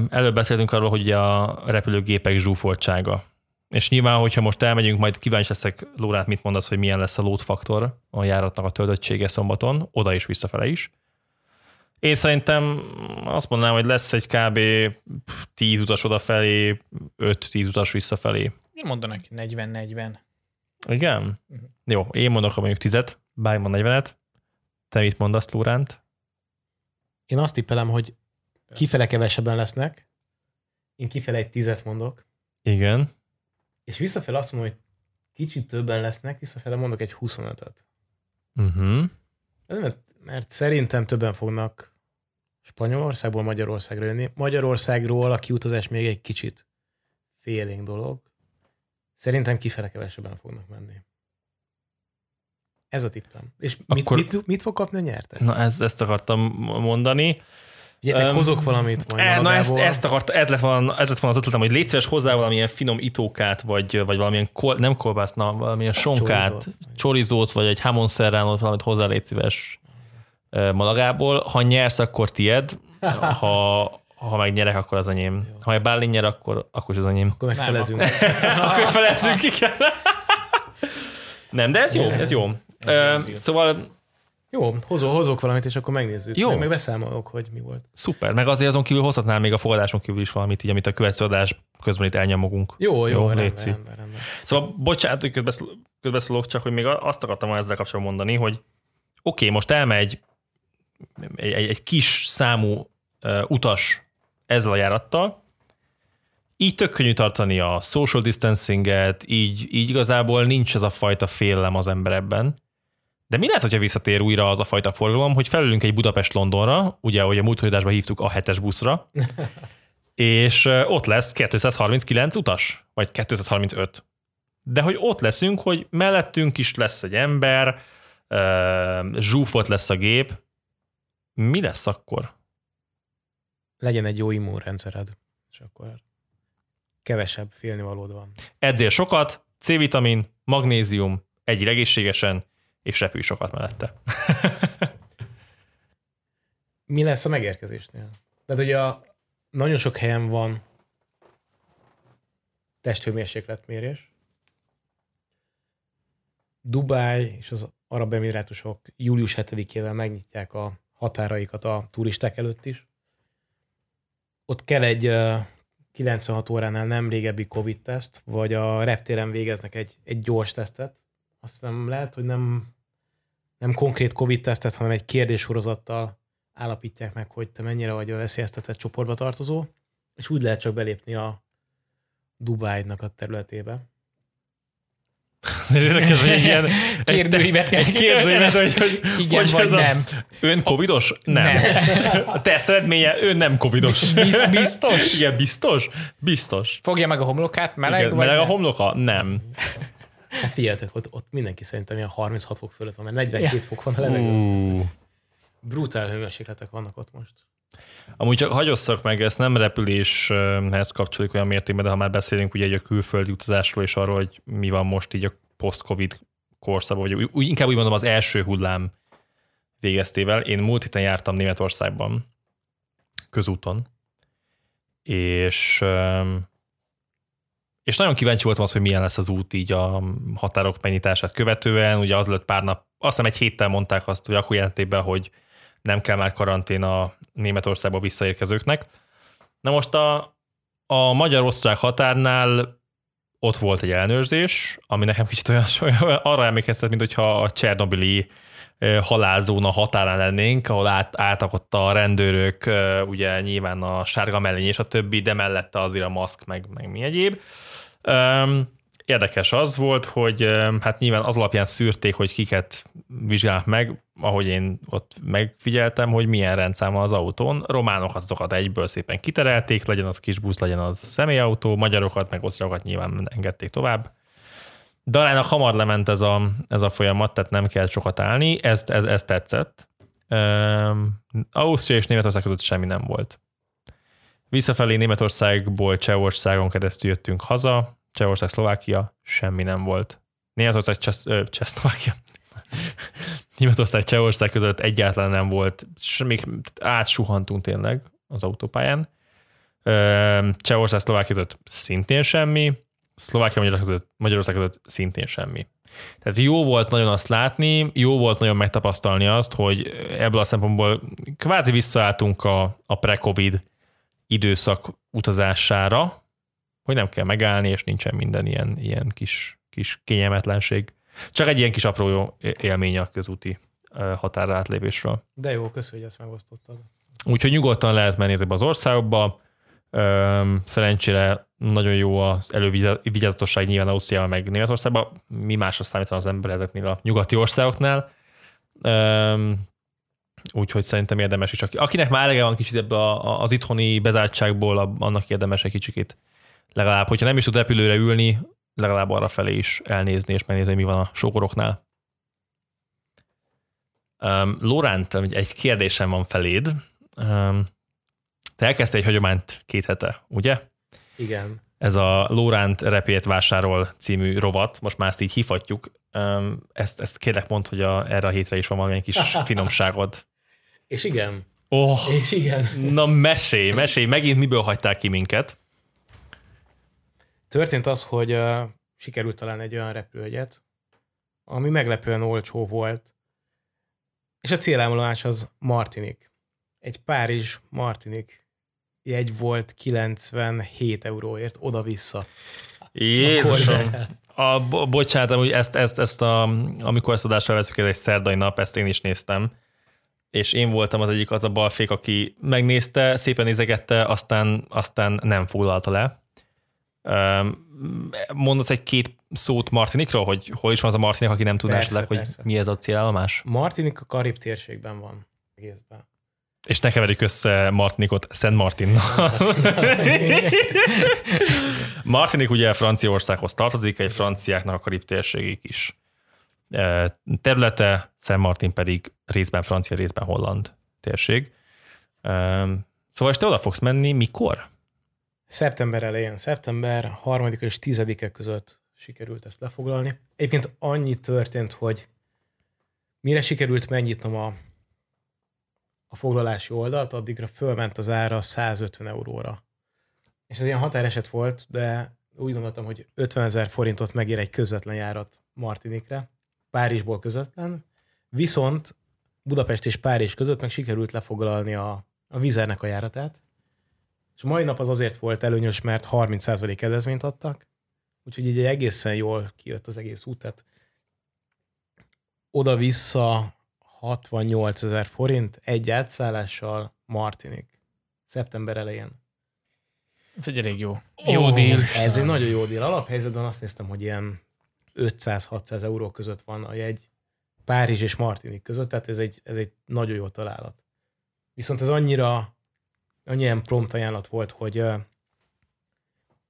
Előbb beszéltünk arról, hogy a repülőgépek zsúfoltsága és nyilván, hogyha most elmegyünk, majd kíváncsi leszek, Lórát, mit mondasz, hogy milyen lesz a load faktor a járatnak a töltöttsége szombaton, oda is visszafele is. Én szerintem azt mondanám, hogy lesz egy kb. 10 utas odafelé, 5-10 utas visszafelé. Én mondanak 40-40. Igen? Uh-huh. Jó, én mondok ha mondjuk 10-et, bármi mond 40-et. Te mit mondasz, Lóránt? Én azt tippelem, hogy kifele kevesebben lesznek, én kifele egy tizet mondok. Igen. És visszafele azt mondom, hogy kicsit többen lesznek, visszafele mondok egy 25-öt. Uh-huh. Mert, mert szerintem többen fognak Spanyolországból Magyarországra jönni. Magyarországról a kiutazás még egy kicsit félénk dolog. Szerintem kifele kevesebben fognak menni. Ez a tippem. És Akkor... mit, mit, fog kapni a nyertes? Na, ez, ezt akartam mondani. Ugye, um, hozok valamit majd e, Na ezt, ezt akart, ez lett, volna, ez lett volna az ötletem, hogy légy szíves hozzá valamilyen finom itókát, vagy, vagy valamilyen, kol, nem kolbász, na, valamilyen sonkát, csorizót, csorizót, vagy egy hamon serránot, valamit hozzá légy szíves malagából. Ha nyersz, akkor tied, ha, ha megnyerek, akkor az enyém. Ha meg Bálin nyer, akkor, akkor is az enyém. Akkor megfelezünk. akkor felezünk, igen. Nem, de ez jó, ez jó. Jó. Szóval jó, hozok, hozok valamit, és akkor megnézzük. Jó. Meg, meg beszámolok, hogy mi volt. Szuper, meg azért azon kívül hozhatnál még a fogadáson kívül is valamit, így, amit a következő adás közben itt elnyomogunk. Jó, jó, jó rendben, rendben, rendben. Szóval bocsánat, hogy közbeszólok, csak hogy még azt akartam ezzel kapcsolatban mondani, hogy oké, okay, most elmegy egy, egy, egy kis számú uh, utas ezzel a járattal, így tök könnyű tartani a social distancinget, így, így igazából nincs ez a fajta félelem az emberebben. De mi lehet, hogyha visszatér újra az a fajta forgalom, hogy felülünk egy Budapest-Londonra, ugye, ahogy a múlt hívtuk a hetes buszra, és ott lesz 239 utas, vagy 235. De hogy ott leszünk, hogy mellettünk is lesz egy ember, zsúfolt lesz a gép, mi lesz akkor? Legyen egy jó immunrendszered, és akkor kevesebb félnivalód van. Edzél sokat, C-vitamin, magnézium, egy egészségesen, és repülj sokat mellette. Mi lesz a megérkezésnél? Tehát ugye a, nagyon sok helyen van testhőmérsékletmérés. Dubáj és az Arab Emirátusok július 7-ével megnyitják a határaikat a turisták előtt is. Ott kell egy 96 óránál nem régebbi Covid-teszt, vagy a reptéren végeznek egy, egy gyors tesztet. Azt nem lehet, hogy nem nem konkrét COVID-tesztet, hanem egy kérdéssorozattal állapítják meg, hogy te mennyire vagy a veszélyeztetett csoportba tartozó, és úgy lehet csak belépni a Dubájnak a területébe. Azért érdekes, hogy egy ilyen Kérdőívet kell kérdőívet, hogy, hogy Igen hogy vagy ez a- nem. Ön covidos? Nem. Nem. A teszt eredménye, ön nem covidos. Biz- biztos? Igen, biztos? Biztos. Fogja meg a homlokát, meleg Igen, vagy meleg a nem? homloka? Nem. Hát figyeljetek, ott, ott mindenki szerintem ilyen 36 fok fölött van, mert 42 Ja. fok van a levegő. Uh. Brutál hőmérsékletek vannak ott most. Amúgy csak hagyosszak meg, ezt nem repüléshez kapcsoljuk olyan mértékben, de ha már beszélünk ugye a külföldi utazásról és arról, hogy mi van most így a post-covid korszakban, vagy úgy, inkább úgy mondom az első hullám végeztével. Én múlt héten jártam Németországban, közúton, és és nagyon kíváncsi voltam az, hogy milyen lesz az út így a határok megnyitását követően. Ugye az lett pár nap, azt hiszem egy héttel mondták azt, hogy akkor jelenték hogy nem kell már karantén a Németországba visszaérkezőknek. Na most a, a magyar-osztrák határnál ott volt egy ellenőrzés, ami nekem kicsit olyan, olyan arra emlékeztet, mint hogyha a Csernobili halálzóna határán lennénk, ahol át, álltak ott a rendőrök, ugye nyilván a sárga mellény és a többi, de mellette azért a maszk, meg, meg mi egyéb. Érdekes az volt, hogy hát nyilván az alapján szűrték, hogy kiket vizsgálnak meg, ahogy én ott megfigyeltem, hogy milyen rendszám van az autón. Románokat azokat egyből szépen kiterelték, legyen az kis busz, legyen az személyautó, magyarokat meg osztrákokat nyilván engedték tovább. Darának hamar lement ez a, ez a folyamat, tehát nem kell sokat állni, ez, ez, ez tetszett. Um, Ausztria és Németország között semmi nem volt. Visszafelé Németországból Csehországon keresztül jöttünk haza, Csehország, Szlovákia, semmi nem volt. Németország, Csehszlovákia. Németország, Csehország között egyáltalán nem volt, semmi, átsuhantunk tényleg az autópályán. Csehország, Szlovákia között szintén semmi, Szlovákia, Magyarország között, Magyarország között szintén semmi. Tehát jó volt nagyon azt látni, jó volt nagyon megtapasztalni azt, hogy ebből a szempontból kvázi visszaálltunk a, a pre-covid időszak utazására, hogy nem kell megállni, és nincsen minden ilyen, ilyen kis, kis kényelmetlenség. Csak egy ilyen kis apró jó élmény a közúti határra átlépésről. De jó, köszönöm, hogy ezt megosztottad. Úgyhogy nyugodtan lehet menni ezekbe az országokba. Szerencsére nagyon jó az elővigyázatosság nyilván Ausztriával meg Németországban. Mi másra számítanak az ember ezeknél a nyugati országoknál. Úgyhogy szerintem érdemes is. Aki- Akinek már elege van kicsit ebbe az itthoni bezártságból, annak érdemes egy kicsikét legalább, hogyha nem is tud repülőre ülni, legalább arra felé is elnézni és megnézni, mi van a sógoroknál. Um, Lóránt, egy- kérdésem van feléd. Um, te elkezdtél egy hagyományt két hete, ugye? Igen. Ez a Lóránt repét vásárol című rovat, most már ezt így hívhatjuk. Um, ezt, ezt kérlek mondd, hogy a, erre a hétre is van valamilyen kis finomságod. És igen. Oh, És igen. na mesélj, mesélj, megint miből hagytál ki minket? Történt az, hogy uh, sikerült találni egy olyan repülőjegyet, ami meglepően olcsó volt, és a célállomás az Martinik. Egy Párizs Martinik jegy volt 97 euróért oda-vissza. Jézusom! A, bo- bocsánat, hogy ezt, ezt, ezt a, amikor ezt adást felveszünk, ez egy szerdai nap, ezt én is néztem, és én voltam az egyik az a balfék, aki megnézte, szépen nézegette, aztán, aztán nem foglalta le. Mondasz egy két szót Martinikról, hogy hol is van az a Martinik, aki nem tudná esetleg, hogy persze. mi ez a célállomás? Martinik a Karib térségben van egészben. És ne keverjük össze Martinikot Szent Martinnal. Martinik ugye Franciaországhoz tartozik, egy franciáknak a karib térségig is területe, Szent Martin pedig részben francia, részben holland térség. Szóval és te oda fogsz menni, mikor? Szeptember elején, szeptember 3 és 10-e között sikerült ezt lefoglalni. Egyébként annyi történt, hogy mire sikerült megnyitnom a, a foglalási oldalt, addigra fölment az ára 150 euróra. És ez ilyen határeset volt, de úgy gondoltam, hogy 50 ezer forintot megér egy közvetlen járat Martinikre, Párizsból közvetlen, viszont Budapest és Párizs között meg sikerült lefoglalni a, a vizernek a járatát, és mai nap az azért volt előnyös, mert 30% kedvezményt adtak, úgyhogy így egészen jól kijött az egész út, tehát oda-vissza 68 ezer forint egy átszállással Martinik. Szeptember elején. Ez egy elég jó. Jó oh, deal. Ez egy nagyon jó deal. Alaphelyzetben azt néztem, hogy ilyen 500-600 euró között van a jegy Párizs és Martinik között, tehát ez egy, ez egy nagyon jó találat. Viszont ez annyira, annyira prompt ajánlat volt, hogy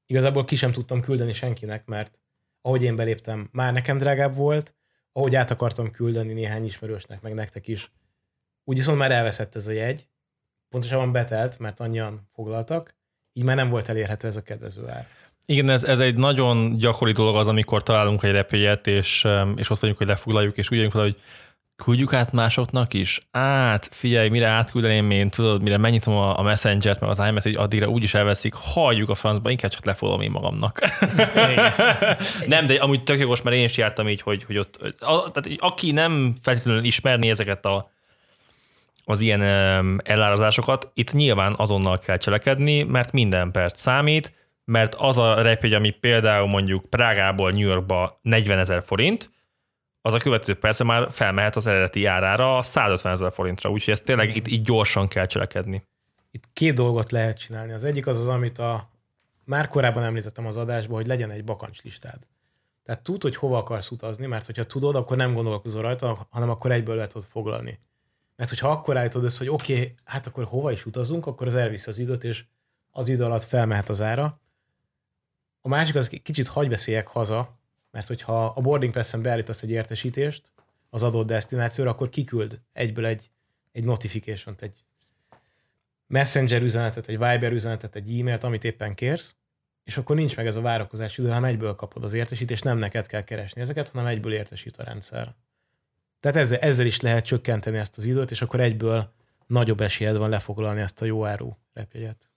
igazából ki sem tudtam küldeni senkinek, mert ahogy én beléptem, már nekem drágább volt, ahogy át akartam küldeni néhány ismerősnek, meg nektek is, úgy viszont már elveszett ez a jegy, pontosabban betelt, mert annyian foglaltak, így már nem volt elérhető ez a kedvező ár. Igen, ez, ez egy nagyon gyakori dolog az, amikor találunk egy repélyet, és, és ott vagyunk, hogy lefoglaljuk, és úgy vagyunk fel, hogy küldjük át másoknak is? Át, figyelj, mire átküldeném én, tudod, mire megnyitom a, a Messenger-t, meg az iMessage, hogy addigra úgyis elveszik, halljuk a francba, inkább csak lefoglalom én magamnak. nem, de amúgy tök jogos, mert én is jártam így, hogy, hogy ott, a, tehát aki nem feltétlenül ismerni ezeket a az ilyen elárazásokat, itt nyilván azonnal kell cselekedni, mert minden perc számít, mert az a repjegy, ami például mondjuk Prágából New Yorkba 40 ezer forint, az a következő persze már felmehet az eredeti árára 150 ezer forintra, úgyhogy ezt tényleg itt így gyorsan kell cselekedni. Itt két dolgot lehet csinálni. Az egyik az az, amit a már korábban említettem az adásban, hogy legyen egy bakancslistád. Tehát tud, hogy hova akarsz utazni, mert hogyha tudod, akkor nem gondolkozol rajta, hanem akkor egyből lehet ott foglalni. Mert hogyha akkor állítod össze, hogy oké, okay, hát akkor hova is utazunk, akkor az elvisz az időt, és az idő alatt felmehet az ára. A másik az kicsit hagy beszéljek haza, mert hogyha a boarding pass-en beállítasz egy értesítést az adott destinációra, akkor kiküld egyből egy, egy notification egy messenger üzenetet, egy Viber üzenetet, egy e-mailt, amit éppen kérsz, és akkor nincs meg ez a várakozás idő, hanem egyből kapod az értesítést, nem neked kell keresni ezeket, hanem egyből értesít a rendszer. Tehát ezzel, ezzel is lehet csökkenteni ezt az időt, és akkor egyből nagyobb esélyed van lefoglalni ezt a jó áru repjegyet.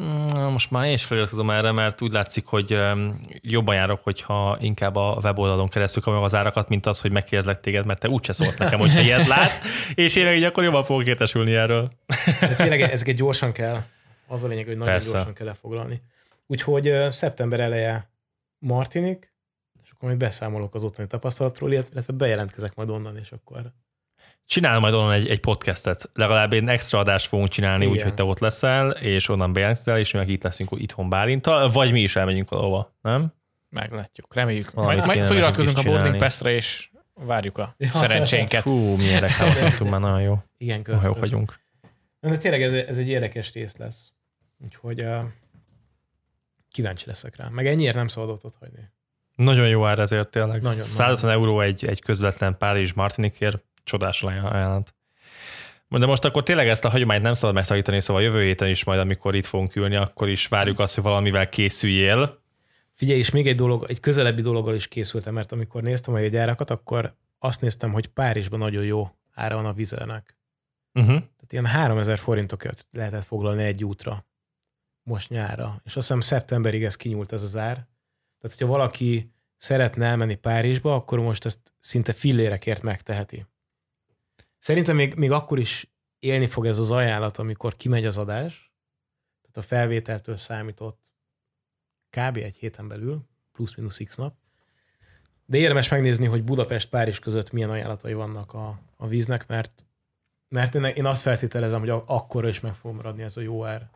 Mm, most már én is feliratkozom erre, mert úgy látszik, hogy jobban járok, hogyha inkább a weboldalon keresztül kapom az árakat, mint az, hogy megkérdezlek téged, mert te úgyse szólsz nekem, hogyha ilyet látsz, és én így akkor jobban fogok értesülni erről. De tényleg ezeket gyorsan kell, az a lényeg, hogy nagyon Persze. gyorsan kell lefoglalni. Úgyhogy szeptember eleje Martinik, és akkor majd beszámolok az ottani tapasztalatról, illetve bejelentkezek majd onnan, és akkor Csinálom majd onnan egy, egy podcastet. Legalább egy extra adást fogunk csinálni, úgyhogy te ott leszel, és onnan bejelentkezel, és mi meg itt leszünk itthon Bálintal, vagy mi is elmegyünk valahova, nem? Meglátjuk, reméljük. Valamit majd, majd feliratkozunk a boarding pass és várjuk a ja, szerencsénket. Fú, milyen reklámot már nagyon jó. Igen, köszönöm. Jó vagyunk. De tényleg ez, ez egy érdekes rész lesz. Úgyhogy uh, kíváncsi leszek rá. Meg ennyiért nem szabad ott hagyni. Nagyon jó ár ezért tényleg. Nagyon, 150 nagyon. euró egy, egy közvetlen Párizs Martinikért csodás ajánlat. De most akkor tényleg ezt a hagyományt nem szabad megszakítani, szóval jövő héten is majd, amikor itt fogunk ülni, akkor is várjuk azt, hogy valamivel készüljél. Figyelj, és még egy dolog, egy közelebbi dologgal is készültem, mert amikor néztem a gyárakat, akkor azt néztem, hogy Párizsban nagyon jó ára van a vizelnek. Uh-huh. Tehát ilyen 3000 forintokat lehetett foglalni egy útra most nyára. És azt hiszem szeptemberig ez kinyúlt ez az ár. Tehát, hogyha valaki szeretne elmenni Párizsba, akkor most ezt szinte fillérekért megteheti. Szerintem még, még akkor is élni fog ez az ajánlat, amikor kimegy az adás, tehát a felvételtől számított kb. egy héten belül, plusz-minusz x nap, de érdemes megnézni, hogy Budapest-Párizs között milyen ajánlatai vannak a, a víznek, mert, mert én, én azt feltételezem, hogy akkor is meg fog maradni ez a jó ár.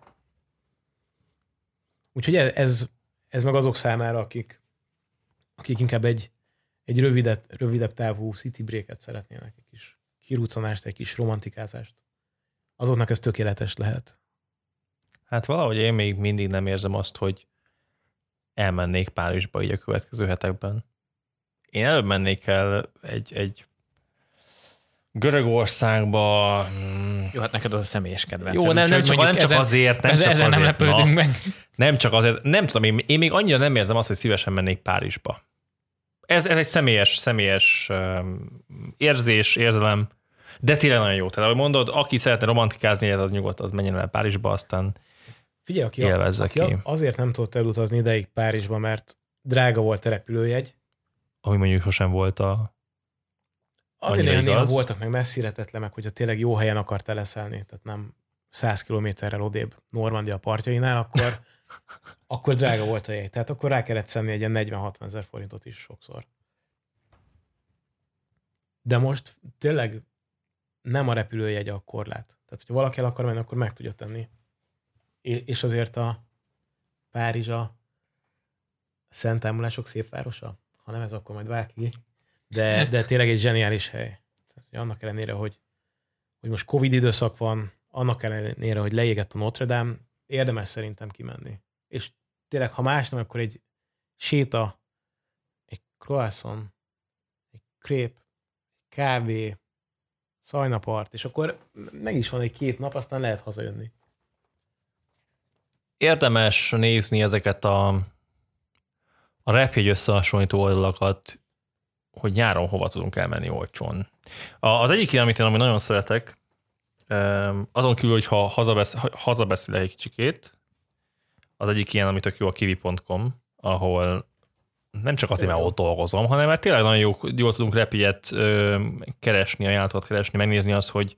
Úgyhogy ez, ez, ez meg azok számára, akik, akik inkább egy, egy rövidebb, rövidebb távú city breaket szeretnének egy kis kiruccanást, egy kis romantikázást. Azoknak ez tökéletes lehet. Hát valahogy én még mindig nem érzem azt, hogy elmennék Párizsba így a következő hetekben. Én előbb mennék el egy, egy Görögországba. Hmm. Jó, hát neked az a személyes kedvenc. Jó, nem, nem, csak, nem csak ezen, azért, nem csak ezen azért. nem lepődünk na, meg. Nem csak azért, nem tudom, én, én még annyira nem érzem azt, hogy szívesen mennék Párizsba. Ez, ez egy személyes, személyes um, érzés, érzelem, de tényleg nagyon jó. Tehát ahogy mondod, aki szeretne romantikázni, az nyugodt, az menjen el Párizsba, aztán Figyelj, aki, élvezze aki ki. azért nem tudott elutazni ideig Párizsba, mert drága volt a repülőjegy. Ami mondjuk sosem volt a Azért néha, néha voltak meg messzire meg, hogyha tényleg jó helyen akartál leszelni, tehát nem 100 kilométerrel odébb Normandia partjainál, akkor akkor drága volt a jegy. Tehát akkor rá kellett szenni egy ilyen 40-60 ezer forintot is sokszor. De most tényleg nem a repülőjegy a korlát. Tehát, hogyha valaki el akar menni, akkor meg tudja tenni. És azért a Párizs a Szent Ámulások szép városa? Ha nem ez, akkor majd bárki. De, de tényleg egy zseniális hely. Tehát, annak ellenére, hogy, hogy most Covid időszak van, annak ellenére, hogy leégett a Notre Dame, érdemes szerintem kimenni. És tényleg, ha más nem, akkor egy séta, egy croissant, egy krép, egy kávé, szajnapart, és akkor meg is van egy két nap, aztán lehet hazajönni. Érdemes nézni ezeket a, a repjegy összehasonlító oldalakat, hogy nyáron hova tudunk elmenni olcsón. Az egyik ilyen, amit én ami nagyon szeretek, azon kívül, hogy ha hazabesz, hazabeszél egy kicsikét, az egyik ilyen, amit tök jó a kiwi.com, ahol nem csak azért, mert ott dolgozom, hanem mert tényleg nagyon jó, jól tudunk repjegyet keresni, ajánlatot keresni, megnézni azt, hogy,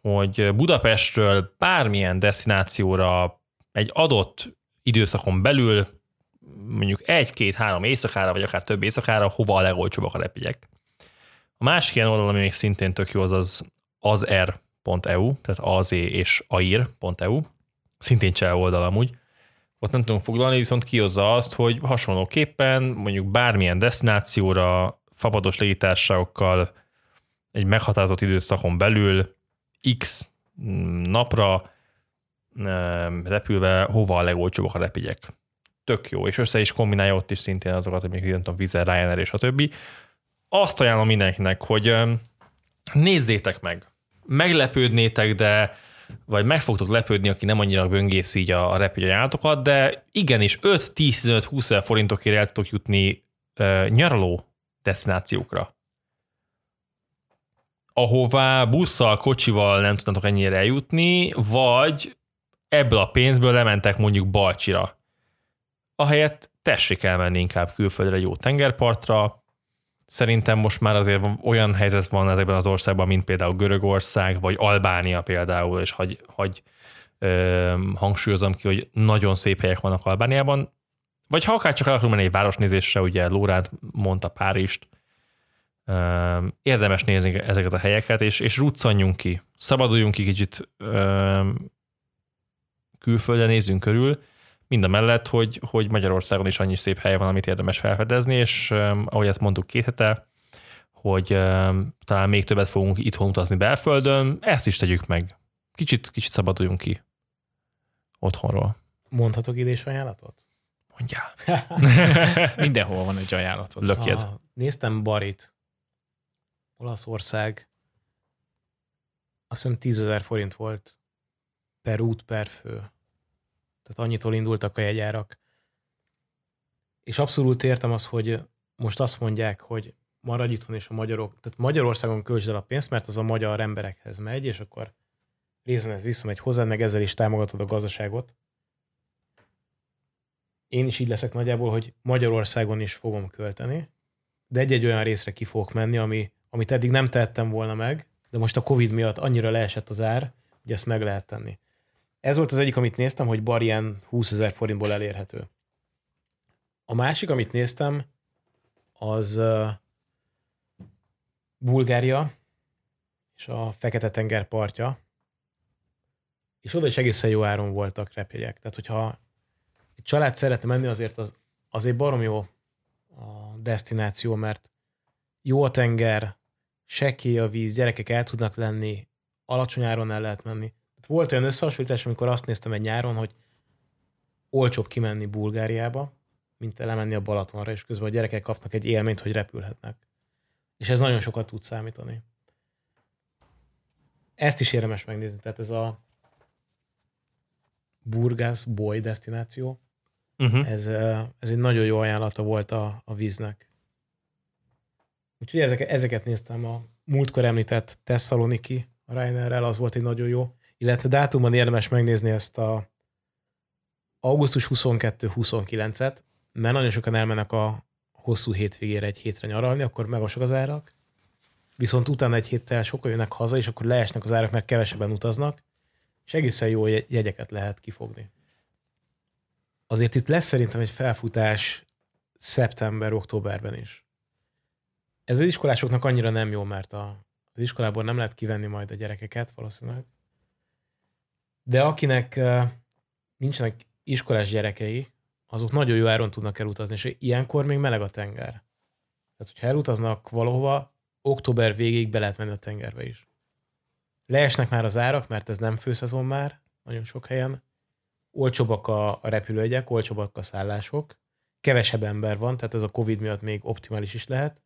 hogy Budapestről bármilyen destinációra egy adott időszakon belül, mondjuk egy-két-három éjszakára, vagy akár több éjszakára, hova a legolcsóbbak a repjegyek. A másik ilyen oldal, ami még szintén tök jó, az az azer.eu, tehát az és air.eu, szintén cseh oldal amúgy, ott nem tudunk foglalni, viszont kihozza azt, hogy hasonlóképpen mondjuk bármilyen destinációra, fapados légitársaságokkal egy meghatározott időszakon belül x napra repülve hova a legolcsóbbak a repjegyek. Tök jó, és össze is kombinálja ott is szintén azokat, hogy még nem tudom, Vizer, Ryanair és a többi. Azt ajánlom mindenkinek, hogy nézzétek meg. Meglepődnétek, de vagy meg fogtok lepődni, aki nem annyira böngész így a, a repülőjáratokat, de igenis 5-10-15-20 forintokért el tudtok jutni uh, nyaraló destinációkra ahová busszal, kocsival nem tudnátok ennyire eljutni, vagy ebből a pénzből lementek mondjuk Balcsira. Ahelyett tessék elmenni inkább külföldre jó tengerpartra, Szerintem most már azért olyan helyzet van ezekben az országban, mint például Görögország, vagy Albánia például, és hagy, hagy ö, hangsúlyozom ki, hogy nagyon szép helyek vannak Albániában, vagy ha akár csak el akarunk menni egy városnézésre, ugye Lóránt mondta Párizst, ö, érdemes nézni ezeket a helyeket, és, és ruccanjunk ki, szabaduljunk ki kicsit ö, külföldre, nézzünk körül, mind a mellett, hogy, hogy Magyarországon is annyi szép hely van, amit érdemes felfedezni, és um, ahogy ezt mondtuk két hete, hogy um, talán még többet fogunk itthon utazni belföldön, ezt is tegyük meg. Kicsit, kicsit szabaduljunk ki otthonról. Mondhatok idés ajánlatot? Mondjál. Mindenhol van egy ajánlatot. Lökjed. Ah, néztem Barit. Olaszország. Azt hiszem 10 forint volt per út, per fő. Tehát annyitól indultak a jegyárak. És abszolút értem az, hogy most azt mondják, hogy maradj itthon és a magyarok, tehát Magyarországon költsd el a pénzt, mert az a magyar emberekhez megy, és akkor részben ez visszamegy hozzád, meg ezzel is támogatod a gazdaságot. Én is így leszek nagyjából, hogy Magyarországon is fogom költeni, de egy-egy olyan részre ki fogok menni, ami, amit eddig nem tettem volna meg, de most a Covid miatt annyira leesett az ár, hogy ezt meg lehet tenni. Ez volt az egyik, amit néztem, hogy bar ilyen 20 ezer forintból elérhető. A másik, amit néztem, az Bulgária és a Fekete-tenger partja, és oda is egészen jó áron voltak repjegyek. Tehát, hogyha egy család szeretne menni, azért az, azért barom jó a destináció, mert jó a tenger, sekély a víz, gyerekek el tudnak lenni, alacsony áron el lehet menni volt olyan összehasonlítás, amikor azt néztem egy nyáron, hogy olcsóbb kimenni Bulgáriába, mint lemenni a Balatonra, és közben a gyerekek kapnak egy élményt, hogy repülhetnek. És ez nagyon sokat tud számítani. Ezt is érdemes megnézni. Tehát ez a Burgas Boy destináció, uh-huh. ez, ez egy nagyon jó ajánlata volt a, a víznek. Úgyhogy ezeket, ezeket néztem a múltkor említett Thessaloniki a Ryanair-rel, az volt egy nagyon jó illetve dátumban érdemes megnézni ezt a augusztus 22-29-et, mert nagyon sokan elmennek a hosszú hétvégére egy hétre nyaralni, akkor megasok az árak, viszont utána egy héttel sokan jönnek haza, és akkor leesnek az árak, mert kevesebben utaznak, és egészen jó jegyeket lehet kifogni. Azért itt lesz szerintem egy felfutás szeptember-októberben is. Ez az iskolásoknak annyira nem jó, mert a, az iskolából nem lehet kivenni majd a gyerekeket valószínűleg. De akinek nincsenek iskolás gyerekei, azok nagyon jó áron tudnak elutazni, és ilyenkor még meleg a tenger. Tehát, hogyha elutaznak valahova, október végéig be lehet menni a tengerbe is. Leesnek már az árak, mert ez nem főszezon már, nagyon sok helyen. Olcsóbbak a, a repülőjegyek, olcsóbbak a szállások, kevesebb ember van, tehát ez a Covid miatt még optimális is lehet,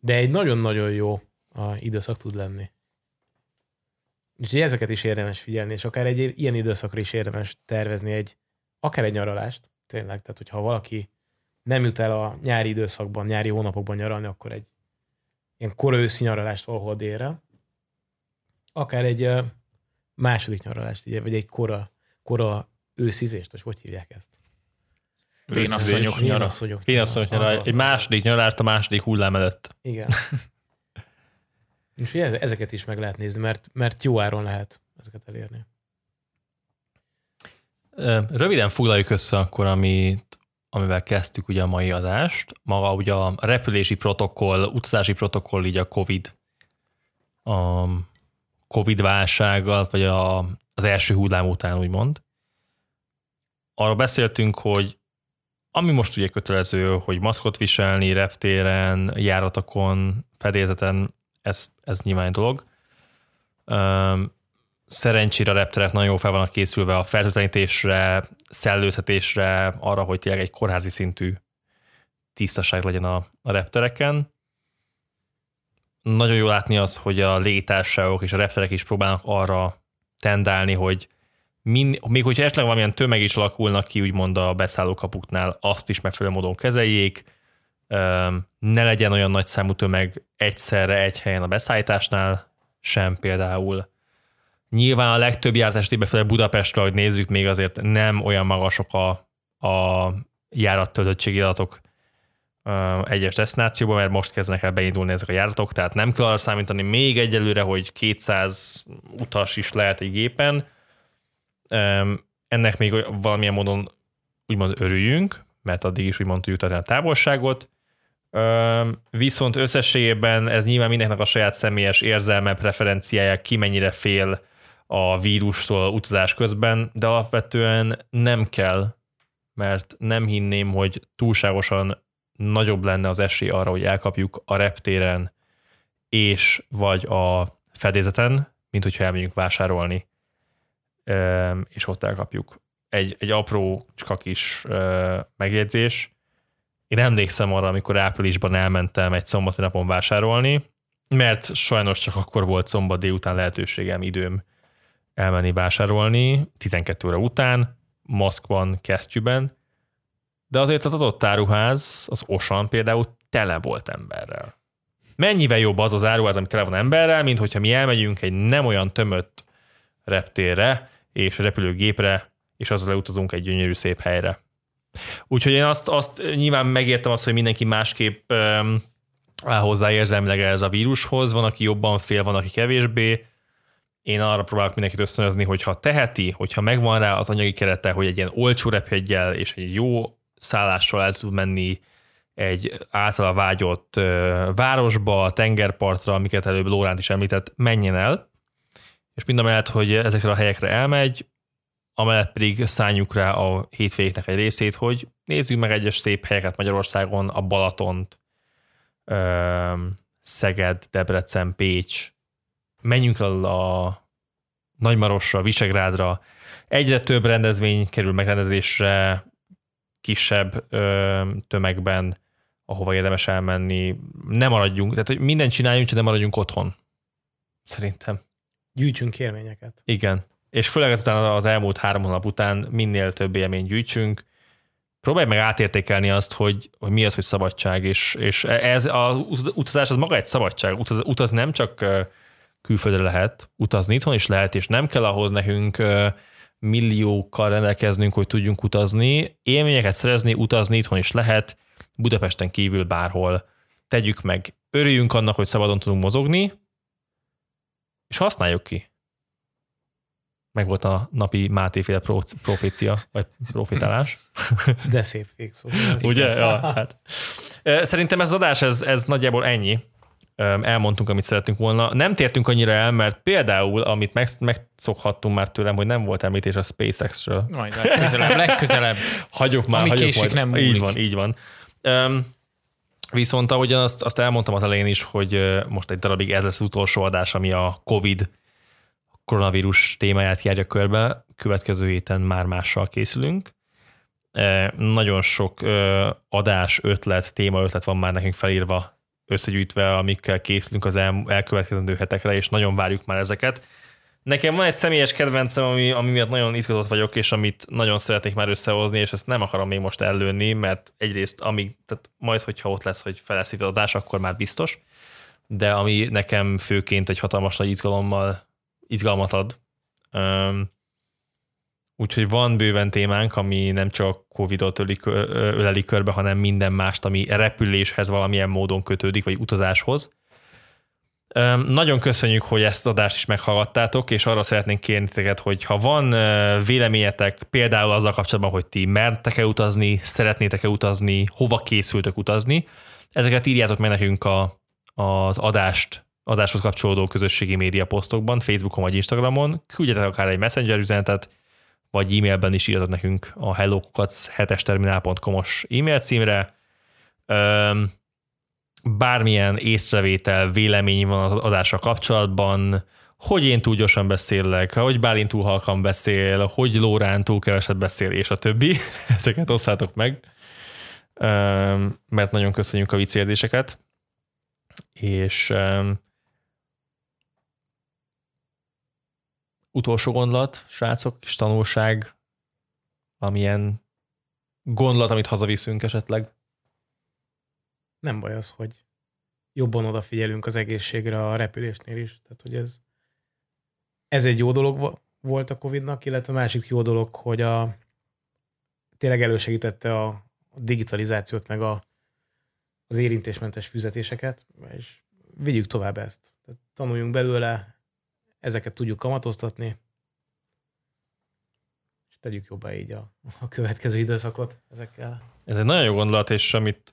de egy nagyon-nagyon jó a időszak tud lenni. Úgyhogy ezeket is érdemes figyelni, és akár egy ilyen időszakra is érdemes tervezni egy, akár egy nyaralást, tényleg, tehát hogyha valaki nem jut el a nyári időszakban, nyári hónapokban nyaralni, akkor egy ilyen kora őszi nyaralást valahol délre, akár egy második nyaralást, vagy egy kora, kora őszizést, vagy hogy hívják ezt? Vénasszonyok nyara. Vénasszonyok Vénasszonyok nyara. Egy második nyarást a második hullám előtt. Igen. És ezeket is meg lehet nézni, mert, mert jó áron lehet ezeket elérni. Röviden foglaljuk össze akkor, amit, amivel kezdtük ugye a mai adást. Maga ugye a repülési protokoll, utazási protokoll így a COVID, a COVID válsággal, vagy a, az első hullám után úgymond. Arról beszéltünk, hogy ami most ugye kötelező, hogy maszkot viselni reptéren, járatokon, fedélzeten, ez, ez nyilván dolog. Szerencsére a repterek nagyon jól fel vannak készülve a fertőtlenítésre, szellőzhetésre, arra, hogy tényleg egy kórházi szintű tisztaság legyen a, a reptereken. Nagyon jó látni az, hogy a légitársaságok és a repterek is próbálnak arra tendálni, hogy min, még hogyha esetleg valamilyen tömeg is alakulnak ki, úgymond a beszállókapuknál, azt is megfelelő módon kezeljék, ne legyen olyan nagy számú tömeg egyszerre egy helyen a beszállításnál, sem például. Nyilván a legtöbb járat esetében főleg Budapestre, hogy nézzük, még azért nem olyan magasok a, a járattöltöttségi adatok egyes destinációban, mert most kezdenek el beindulni ezek a járatok, tehát nem kell arra számítani még egyelőre, hogy 200 utas is lehet egy gépen, ennek még valamilyen módon úgymond örüljünk, mert addig is úgymond tudjuk a távolságot, viszont összességében ez nyilván mindenkinek a saját személyes érzelme, preferenciája, ki mennyire fél a vírustól utazás közben, de alapvetően nem kell, mert nem hinném, hogy túlságosan nagyobb lenne az esély arra, hogy elkapjuk a reptéren és vagy a fedélzeten, mint hogyha elmegyünk vásárolni és ott elkapjuk. Egy, egy apró, csak kis megjegyzés. Én emlékszem arra, amikor áprilisban elmentem egy szombati napon vásárolni, mert sajnos csak akkor volt szombat délután lehetőségem, időm elmenni vásárolni, 12 óra után, Moszkvan, kesztyűben, de azért az adott áruház, az Osan például tele volt emberrel. Mennyivel jobb az az áruház, ami tele van emberrel, mint hogyha mi elmegyünk egy nem olyan tömött reptérre, és repülőgépre, és azzal leutazunk egy gyönyörű szép helyre. Úgyhogy én azt, azt nyilván megértem azt, hogy mindenki másképp um, áll hozzá érzelmileg ez a vírushoz, van, aki jobban fél, van, aki kevésbé. Én arra próbálok mindenkit ösztönözni, hogy ha teheti, hogyha megvan rá az anyagi kerete, hogy egy ilyen olcsó repjeggyel és egy jó szállással el tud menni egy általa vágyott városba, tengerpartra, amiket előbb Lóránt is említett, menjen el, és mind a mellett, hogy ezekre a helyekre elmegy, amellett pedig szálljuk rá a hétvégéknek egy részét, hogy nézzük meg egyes szép helyeket Magyarországon, a Balatont, Szeged, Debrecen, Pécs, menjünk el a Nagymarosra, Visegrádra, egyre több rendezvény kerül megrendezésre, kisebb ö, tömegben, ahova érdemes elmenni. Ne maradjunk, tehát hogy mindent csináljunk, csak ne maradjunk otthon. Szerintem. Gyűjtsünk élményeket. Igen. És főleg ezután az elmúlt három hónap után minél több élményt gyűjtsünk. Próbálj meg átértékelni azt, hogy, hogy mi az, hogy szabadság, és, és ez a utazás az maga egy szabadság. Utaz, utaz nem csak külföldre lehet, utazni itthon is lehet, és nem kell ahhoz nekünk milliókkal rendelkeznünk, hogy tudjunk utazni. Élményeket szerezni, utazni itthon is lehet, Budapesten kívül bárhol. Tegyük meg. Örüljünk annak, hogy szabadon tudunk mozogni, és használjuk ki. Meg volt a napi Máté profécia, vagy profétálás. De szép végszó. Ugye? Ja, hát. Szerintem ez az adás, ez, ez nagyjából ennyi. Elmondtunk, amit szeretünk volna. Nem tértünk annyira el, mert például, amit meg, megszokhattunk már tőlem, hogy nem volt említés a SpaceX-ről. Majd legközelebb, legközelebb. hagyjuk már, Ami hagyjuk késik, majd. nem múlik. Így van, így van. Um, viszont ahogyan azt, azt elmondtam az elején is, hogy most egy darabig ez lesz az utolsó adás, ami a COVID koronavírus témáját járja körbe. Következő héten már mással készülünk. E, Nagyon sok ö, adás, ötlet, téma ötlet van már nekünk felírva, összegyűjtve, amikkel készülünk az el, elkövetkezendő hetekre, és nagyon várjuk már ezeket. Nekem van egy személyes kedvencem, ami, ami miatt nagyon izgatott vagyok, és amit nagyon szeretnék már összehozni, és ezt nem akarom még most ellőni, mert egyrészt amíg, tehát majd, hogyha ott lesz, hogy feleszik az adás, akkor már biztos, de ami nekem főként egy hatalmas nagy izgalommal, izgalmat ad. Um, úgyhogy van bőven témánk, ami nem csak Covid-ot öleli körbe, hanem minden mást, ami repüléshez valamilyen módon kötődik, vagy utazáshoz. Öm, Nagyon köszönjük, hogy ezt az adást is meghallgattátok, és arra szeretnénk kérni titeket, hogy ha van véleményetek például azzal kapcsolatban, hogy ti mertek-e utazni, szeretnétek-e utazni, hova készültök utazni, ezeket írjátok meg nekünk a, az adást, adáshoz kapcsolódó közösségi média posztokban, Facebookon vagy Instagramon, küldjetek akár egy messenger üzenetet, vagy e-mailben is írjatok nekünk a hellokukac7esterminál.com-os e-mail címre. Bármilyen észrevétel, vélemény van az adással kapcsolatban, hogy én túl gyorsan beszélek, hogy Bálint túl halkan beszél, hogy Lórán túl keveset beszél, és a többi. Ezeket osszátok meg, mert nagyon köszönjük a vicérdéseket. És utolsó gondolat, srácok, és tanulság, amilyen gondolat, amit hazaviszünk esetleg. Nem baj az, hogy jobban odafigyelünk az egészségre a repülésnél is. Tehát, hogy ez, ez egy jó dolog vo- volt a Covid-nak, illetve a másik jó dolog, hogy a, tényleg elősegítette a digitalizációt, meg a, az érintésmentes fizetéseket, és vigyük tovább ezt. Tehát tanuljunk belőle, ezeket tudjuk kamatoztatni, és tegyük jobbá így a, a következő időszakot ezekkel. Ez egy nagyon jó gondolat, és amit,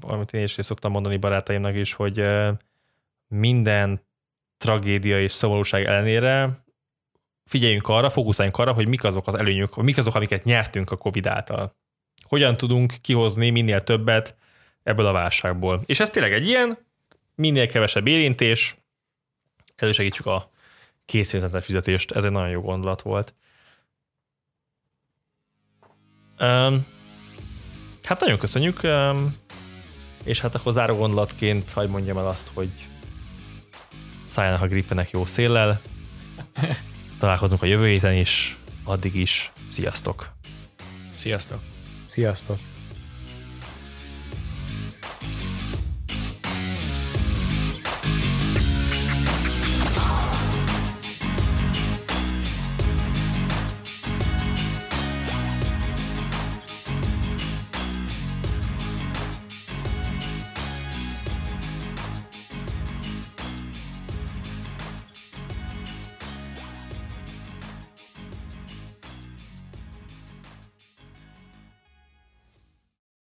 amit én is szoktam mondani barátaimnak is, hogy uh, minden tragédia és szomorúság ellenére figyeljünk arra, fókuszáljunk arra, hogy mik azok az előnyök, mik azok, amiket nyertünk a Covid által. Hogyan tudunk kihozni minél többet ebből a válságból. És ez tényleg egy ilyen, minél kevesebb érintés, elősegítsük a készpénzentes fizetést. Ez egy nagyon jó gondolat volt. Um, hát nagyon köszönjük, um, és hát akkor záró gondolatként hagyd mondjam el azt, hogy szálljanak a grippenek jó széllel. Találkozunk a jövő héten is, addig is sziasztok! Sziasztok! Sziasztok!